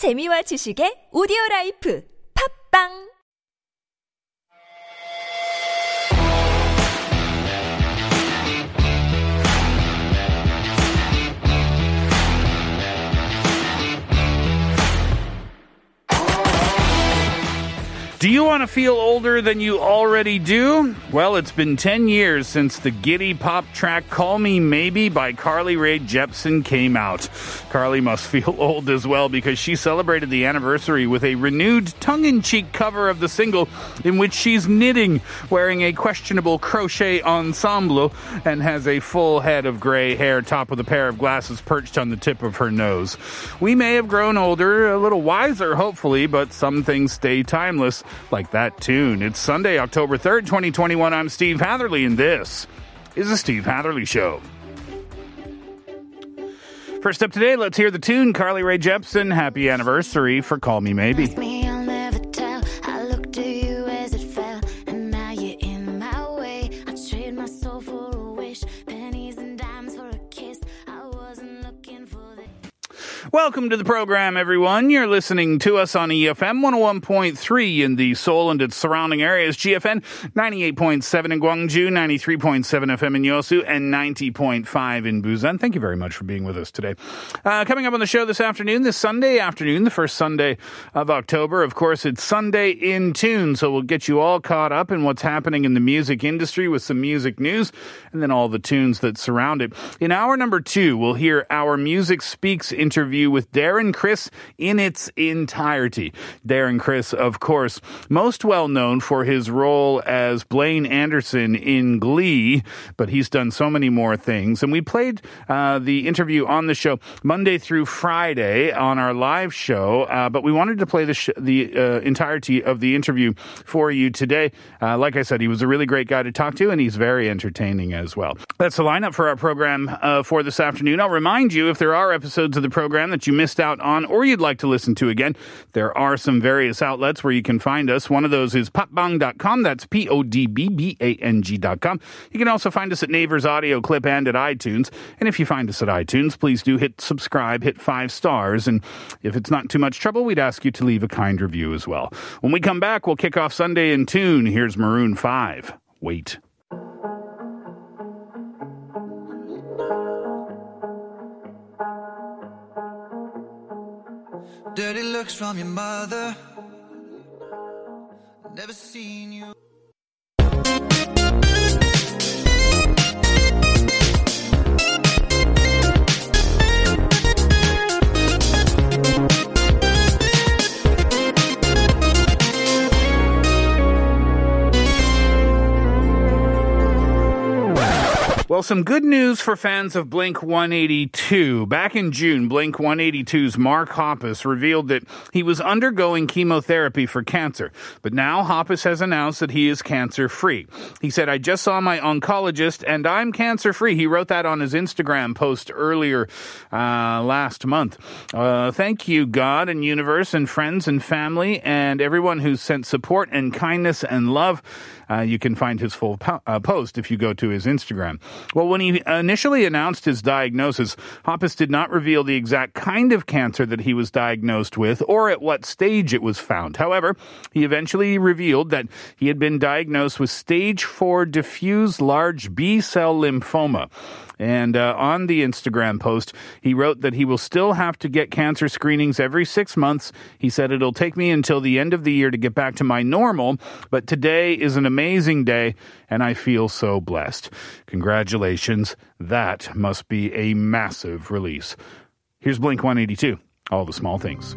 재미와 지식의 오디오 라이프. 팝빵 Do you want to feel older than you already do? Well, it's been 10 years since the giddy pop track Call Me Maybe by Carly Rae Jepsen came out. Carly must feel old as well because she celebrated the anniversary with a renewed tongue in cheek cover of the single in which she's knitting, wearing a questionable crochet ensemble, and has a full head of gray hair top with a pair of glasses perched on the tip of her nose. We may have grown older, a little wiser, hopefully, but some things stay timeless like that tune. It's Sunday, October 3rd, 2021. I'm Steve Hatherley, and this is the Steve Hatherley Show. First up today, let's hear the tune Carly Rae Jepsen. Happy anniversary for Call Me Maybe. Welcome to the program, everyone. You're listening to us on EFM 101.3 in the Seoul and its surrounding areas, GFN 98.7 in Gwangju, 93.7 FM in Yosu, and 90.5 in Busan. Thank you very much for being with us today. Uh, coming up on the show this afternoon, this Sunday afternoon, the first Sunday of October, of course, it's Sunday in Tune, so we'll get you all caught up in what's happening in the music industry with some music news and then all the tunes that surround it. In hour number two, we'll hear our Music Speaks interview with Darren Criss in its entirety. Darren Criss, of course, most well known for his role as Blaine Anderson in Glee, but he's done so many more things. And we played uh, the interview on the show Monday through Friday on our live show, uh, but we wanted to play the, sh- the uh, entirety of the interview for you today. Uh, like I said, he was a really great guy to talk to, and he's very entertaining as well. That's the lineup for our program uh, for this afternoon. I'll remind you if there are episodes of the program that you missed out on or you'd like to listen to again, there are some various outlets where you can find us. One of those is podbbang.com. That's P O D B B A N G.com. You can also find us at Naver's Audio Clip and at iTunes. And if you find us at iTunes, please do hit subscribe, hit five stars. And if it's not too much trouble, we'd ask you to leave a kind review as well. When we come back, we'll kick off Sunday in Tune. Here's Maroon 5. Wait. Dirty looks from your mother. Never seen you. Well, some good news for fans of Blink 182. Back in June, Blink 182's Mark Hoppus revealed that he was undergoing chemotherapy for cancer. But now Hoppus has announced that he is cancer free. He said, I just saw my oncologist and I'm cancer free. He wrote that on his Instagram post earlier uh, last month. Uh, thank you, God and universe and friends and family and everyone who sent support and kindness and love. Uh, you can find his full po- uh, post if you go to his Instagram. Well, when he initially announced his diagnosis, Hoppus did not reveal the exact kind of cancer that he was diagnosed with or at what stage it was found. However, he eventually revealed that he had been diagnosed with stage 4 diffuse large B cell lymphoma. And uh, on the Instagram post, he wrote that he will still have to get cancer screenings every six months. He said, It'll take me until the end of the year to get back to my normal, but today is an amazing day, and I feel so blessed. Congratulations. That must be a massive release. Here's Blink 182 All the Small Things.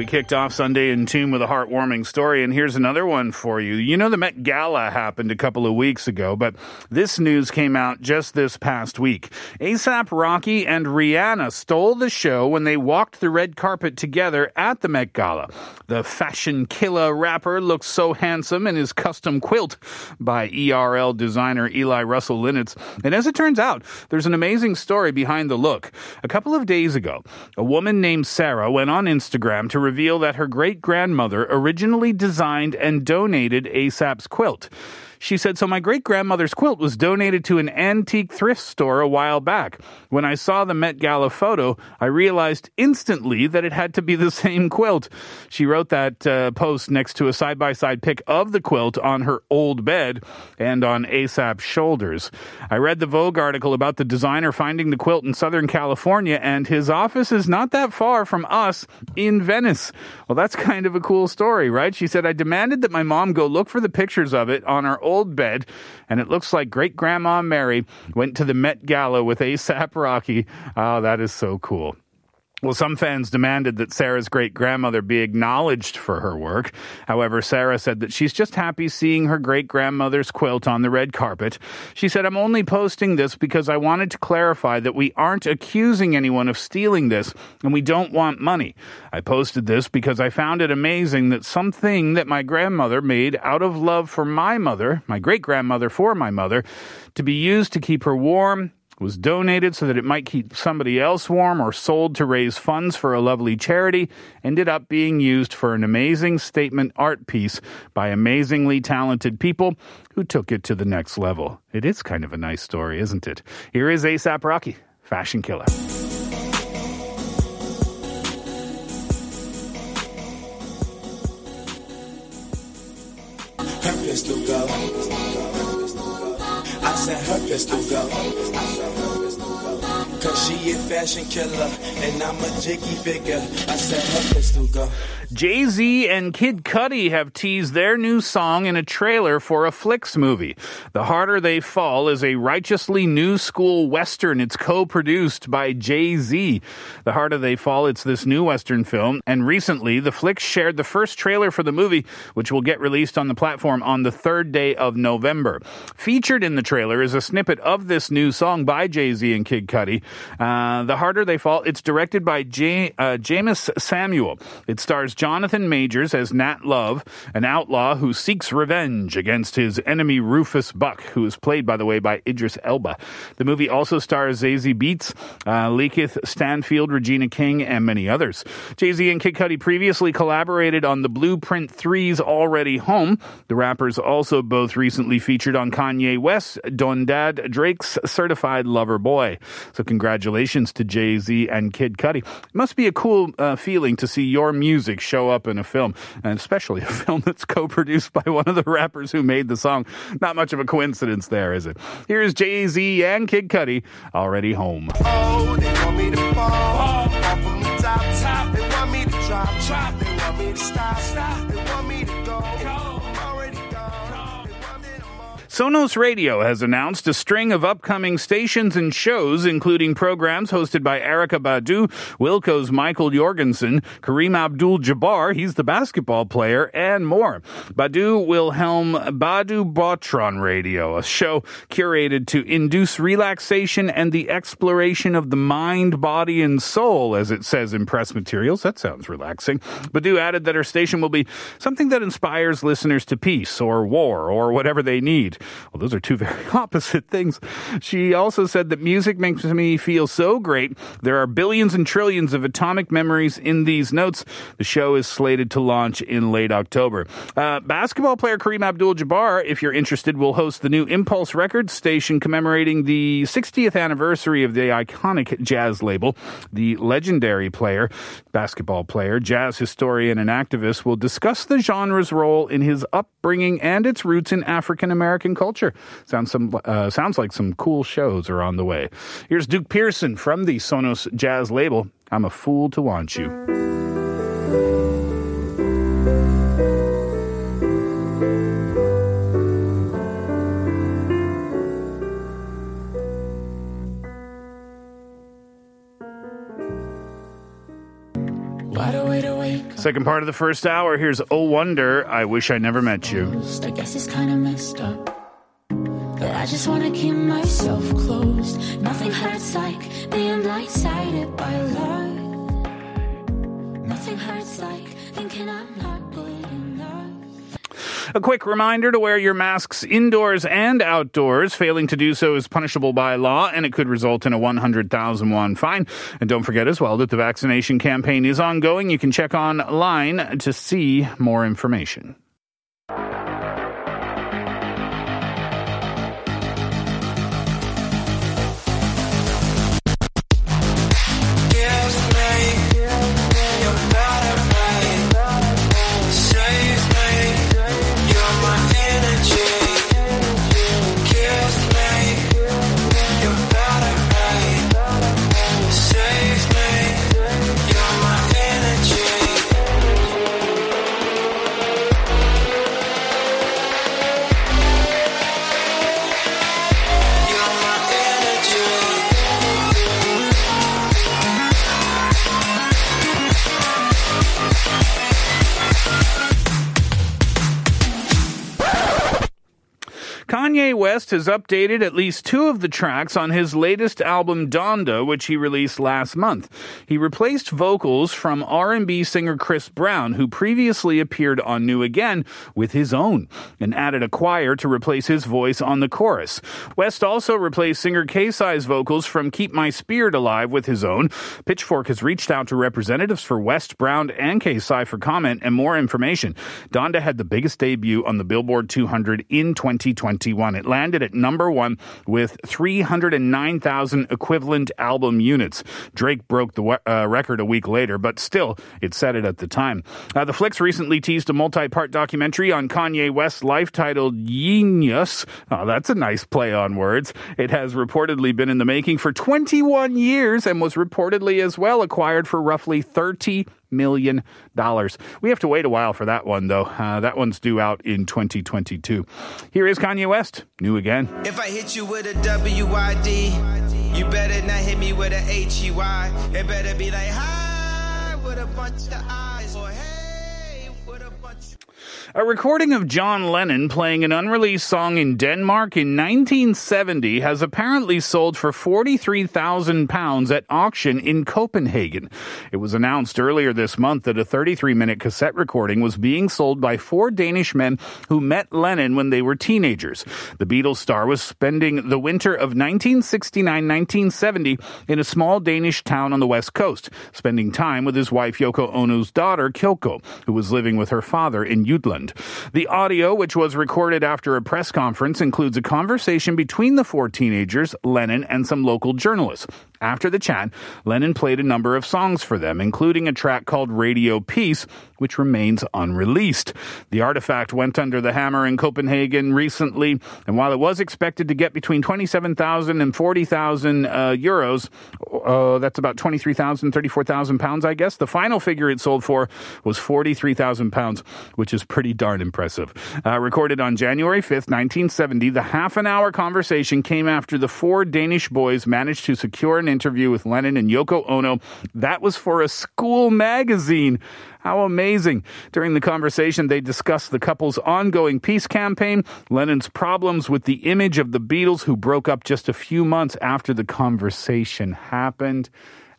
We kicked off Sunday in tune with a heartwarming story, and here's another one for you. You know, the Met Gala happened a couple of weeks ago, but this news came out just this past week. ASAP Rocky and Rihanna stole the show when they walked the red carpet together at the Met Gala. The fashion killer rapper looks so handsome in his custom quilt by ERL designer Eli Russell Linnitz. And as it turns out, there's an amazing story behind the look. A couple of days ago, a woman named Sarah went on Instagram to reveal that her great grandmother originally designed and donated ASAP's quilt. She said, So my great grandmother's quilt was donated to an antique thrift store a while back. When I saw the Met Gala photo, I realized instantly that it had to be the same quilt. She wrote that uh, post next to a side by side pic of the quilt on her old bed and on ASAP's shoulders. I read the Vogue article about the designer finding the quilt in Southern California, and his office is not that far from us in Venice. Well, that's kind of a cool story, right? She said, I demanded that my mom go look for the pictures of it on our old bed, and it looks like great grandma Mary went to the Met Gala with ASAP Rocky. Oh, that is so cool. Well, some fans demanded that Sarah's great grandmother be acknowledged for her work. However, Sarah said that she's just happy seeing her great grandmother's quilt on the red carpet. She said, I'm only posting this because I wanted to clarify that we aren't accusing anyone of stealing this and we don't want money. I posted this because I found it amazing that something that my grandmother made out of love for my mother, my great grandmother for my mother, to be used to keep her warm was donated so that it might keep somebody else warm or sold to raise funds for a lovely charity, ended up being used for an amazing statement art piece by amazingly talented people who took it to the next level. It is kind of a nice story, isn't it? Here is ASAP Rocky, Fashion Killa. go. I said her pistol go. Cause she a fashion killer and I'm a jiggy figure. I said her pistol go. Jay Z and Kid Cudi have teased their new song in a trailer for Netflix movie. The Harder They Fall is a righteously new school Western. It's co produced by Jay Z. The Harder They Fall, it's this new Western film. And recently, Netflix shared the first trailer for the movie, which will get released on the platform on the third day of November. Featured in the trailer is a snippet of this new song by Jay Z and Kid Cudi. Uh, the Harder They Fall, it's directed by uh, Jeymes Samuel. It stars Jonathan Majors as Nat Love, an outlaw who seeks revenge against his enemy Rufus Buck, who is played, by the way, by Idris Elba. The movie also stars Zazie Beetz, uh, Stanfield, Regina King, and many others. Jay-Z and Kid Cudi previously collaborated on the Blueprint 3's Already Home. The rappers also both recently featured on Kanye West, Donda Drake's Certified Lover Boy. So congratulations to Jay-Z and Kid Cudi. It must be a cool uh, feeling to see your music show up in a film, and especially a film that's co-produced by one of the rappers who made the song. Not much of a coincidence there, is it? Here's Jay-Z and Kid Cudi, already home. Oh, Sonos Radio has announced a string of upcoming stations and shows, including programs hosted by Erykah Badu, Wilco's Michael Jorgensen, Kareem Abdul Jabbar, he's the basketball player, and more. Badu will helm Badubotron Radio, a show curated to induce relaxation and the exploration of the mind, body, and soul, as it says in press materials. That sounds relaxing. Badu added that her station will be something that inspires listeners to peace or war or whatever they need. Well, those are two very opposite things. She also said that music makes me feel so great. There are billions and trillions of atomic memories in these notes. The show is slated to launch in late October. Uh, basketball player Kareem Abdul-Jabbar, if you're interested, will host the new Impulse Records station commemorating the 60th anniversary of the iconic jazz label. The legendary player, basketball player, jazz historian, and activist will discuss the genre's role in his upbringing and its roots in African American culture. Sounds some uh, sounds like some cool shows are on the way. Here's Duke Pearson from the Sonos Jazz label. I'm a fool to want you. Wide awake, awake. Second part of the first hour. Here's Oh Wonder. I wish I never met you. I guess it's kinda messed up. I just wanna keep myself closed. Nothing hurts like being blindsided by love. Nothing hurts like thinking I'm not good enough. A quick reminder to wear your masks indoors and outdoors. Failing to do so is punishable by law and it could result in a 100,000 won fine. And don't forget as well that the vaccination campaign is ongoing. You can check online to see more information. Has updated at least two of the tracks on his latest album Donda, which he released last month. He replaced vocals from R&B singer Chris Brown, who previously appeared on New Again, with his own, and added a choir to replace his voice on the chorus. West also replaced singer KayCyy's vocals from Keep My Spirit Alive with his own. Pitchfork has reached out to representatives for West, Brown, and KayCyy for comment and more information. Donda had the biggest debut on the Billboard 200 in 2021. It landed at number one with 309,000 equivalent album units. Drake broke the uh, record a week later, but still, it set it at the time. Uh, Netflix recently teased a multi-part documentary on Kanye West's life titled Genius. Oh, that's a nice play on words. It has reportedly been in the making for 21 years and was reportedly as well acquired for roughly 30 million dollars. We have to wait a while for that one though. Uh, that one's due out in 2022. Here is Kanye West, new again. If I hit you with a you better not hit me with a. It better be like, hi, with a bunch of eyes, or hey, a recording of John Lennon playing an unreleased song in Denmark in 1970 has apparently sold for 43,000 pounds at auction in Copenhagen. It was announced earlier this month that a 33-minute cassette recording was being sold by four Danish men who met Lennon when they were teenagers. The Beatles star was spending the winter of 1969-1970 in a small Danish town on the west coast, spending time with his wife Yoko Ono's daughter Kyoko, who was living with her father in Jutland. The audio, which was recorded after a press conference, includes a conversation between the four teenagers, Lennon, and some local journalists. After the chat, Lennon played a number of songs for them, including a track called Radio Peace, which remains unreleased. The artifact went under the hammer in Copenhagen recently, and while it was expected to get between 27,000 and 40,000 uh, euros, uh, that's about 23,000, 34,000 pounds, I guess, the final figure it sold for was 43,000 pounds, which is pretty darn impressive. Uh, recorded on January 5th, 1970, the half an hour conversation came after the four Danish boys managed to secure an interview with Lennon and Yoko Ono. That was for a school magazine. How amazing. During the conversation, they discussed the couple's ongoing peace campaign, Lennon's problems with the image of the Beatles, who broke up just a few months after the conversation happened,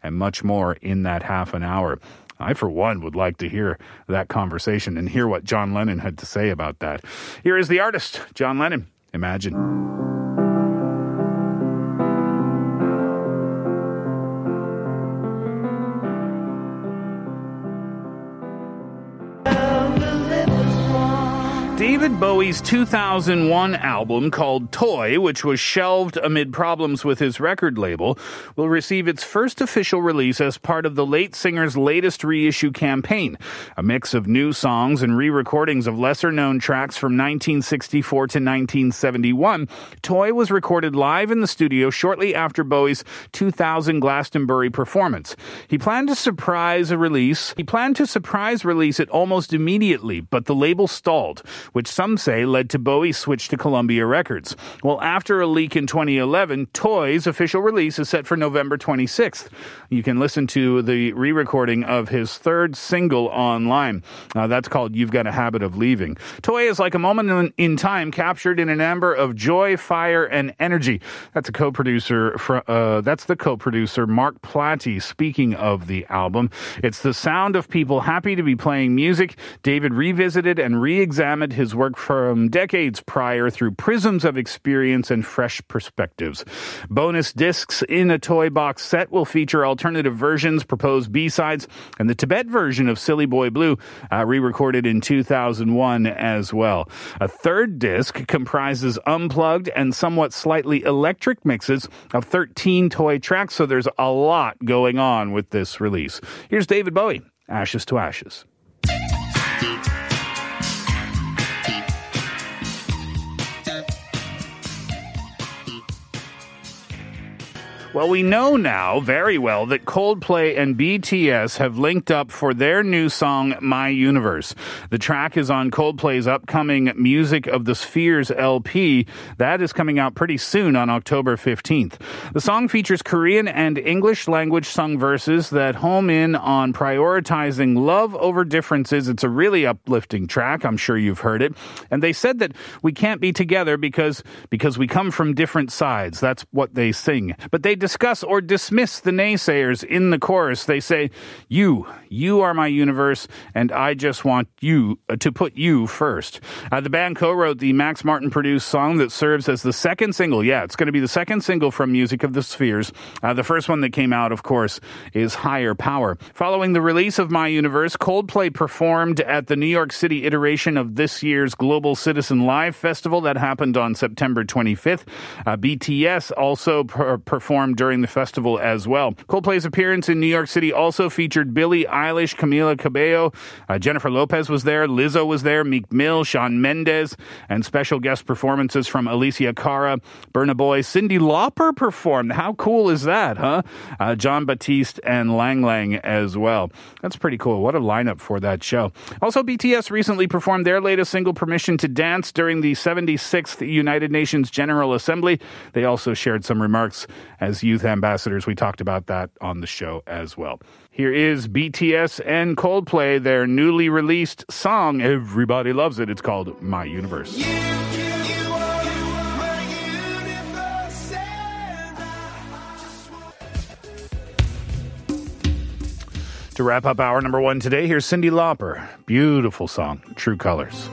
and much more in that half an hour. I, for one, would like to hear that conversation and hear what John Lennon had to say about that. Here is the artist, John Lennon. Imagine. David Bowie's 2001 album called Toy, which was shelved amid problems with his record label, will receive its first official release as part of the late singer's latest reissue campaign. A mix of new songs and re-recordings of lesser-known tracks from 1964 to 1971, Toy was recorded live in the studio shortly after Bowie's 2000 Glastonbury performance. He planned to surprise a release. He planned to surprise release it almost immediately, but the label stalled which some say led to Bowie's switch to Columbia Records. Well, after a leak in 2011, Toy's official release is set for November 26th. You can listen to the re recording of his third single online. Uh, that's called You've Got a Habit of Leaving. Toy is like a moment in, time captured in an amber of joy, fire, and energy. That's a co producer, uh, that's the co producer Mark Plati speaking of the album. It's the sound of people happy to be playing music. David revisited and re examined his work from decades prior through prisms of experience and fresh perspectives. Bonus discs in a toy box set will feature alternative versions, proposed B-sides, and the Tibet version of Silly Boy Blue, uh, re-recorded in 2001 as well. A third disc comprises unplugged and somewhat slightly electric mixes of 13 toy tracks, so there's a lot going on with this release. Here's David Bowie, Ashes to Ashes. Well, we know now very well that Coldplay and BTS have linked up for their new song, My Universe. The track is on Coldplay's upcoming Music of the Spheres LP. That is coming out pretty soon on October 15th. The song features Korean and English language sung verses that home in on prioritizing love over differences. It's a really uplifting track. I'm sure you've heard it. And they said that we can't be together because, because we come from different sides. That's what they sing. But they discuss or dismiss the naysayers in the chorus. They say, You, you are my universe, and I just want you uh, to put you first. Uh, the band co wrote the Max Martin produced song that serves as the second single. Yeah, it's going to be the second single from Music of the Spheres. Uh, the first one that came out, of course, is Higher Power. Following the release of My Universe, Coldplay performed at the New York City iteration of this year's Global Citizen Live Festival that happened on September 25th. Uh, BTS also per- performed during the festival as well. Coldplay's appearance in New York City also featured Billie Eilish, Camila Cabello, uh, Jennifer Lopez was there, Lizzo was there, Meek Mill, Shawn Mendes, and special guest performances from Alessia Cara, Burna Boy, Cyndi Lauper performed. How cool is that, huh? Uh, Jon Batiste and Lang Lang as well. That's pretty cool. What a lineup for that show. Also, BTS recently performed their latest single, Permission to Dance, during the 76th United Nations General Assembly. They also shared some remarks as youth ambassadors. We talked about that on the show as well. Here is BTS and Coldplay, their newly released song. Everybody loves it. It's called My Universe. To wrap up hour number one today, here's Cyndi Lauper. Beautiful song, True Colors.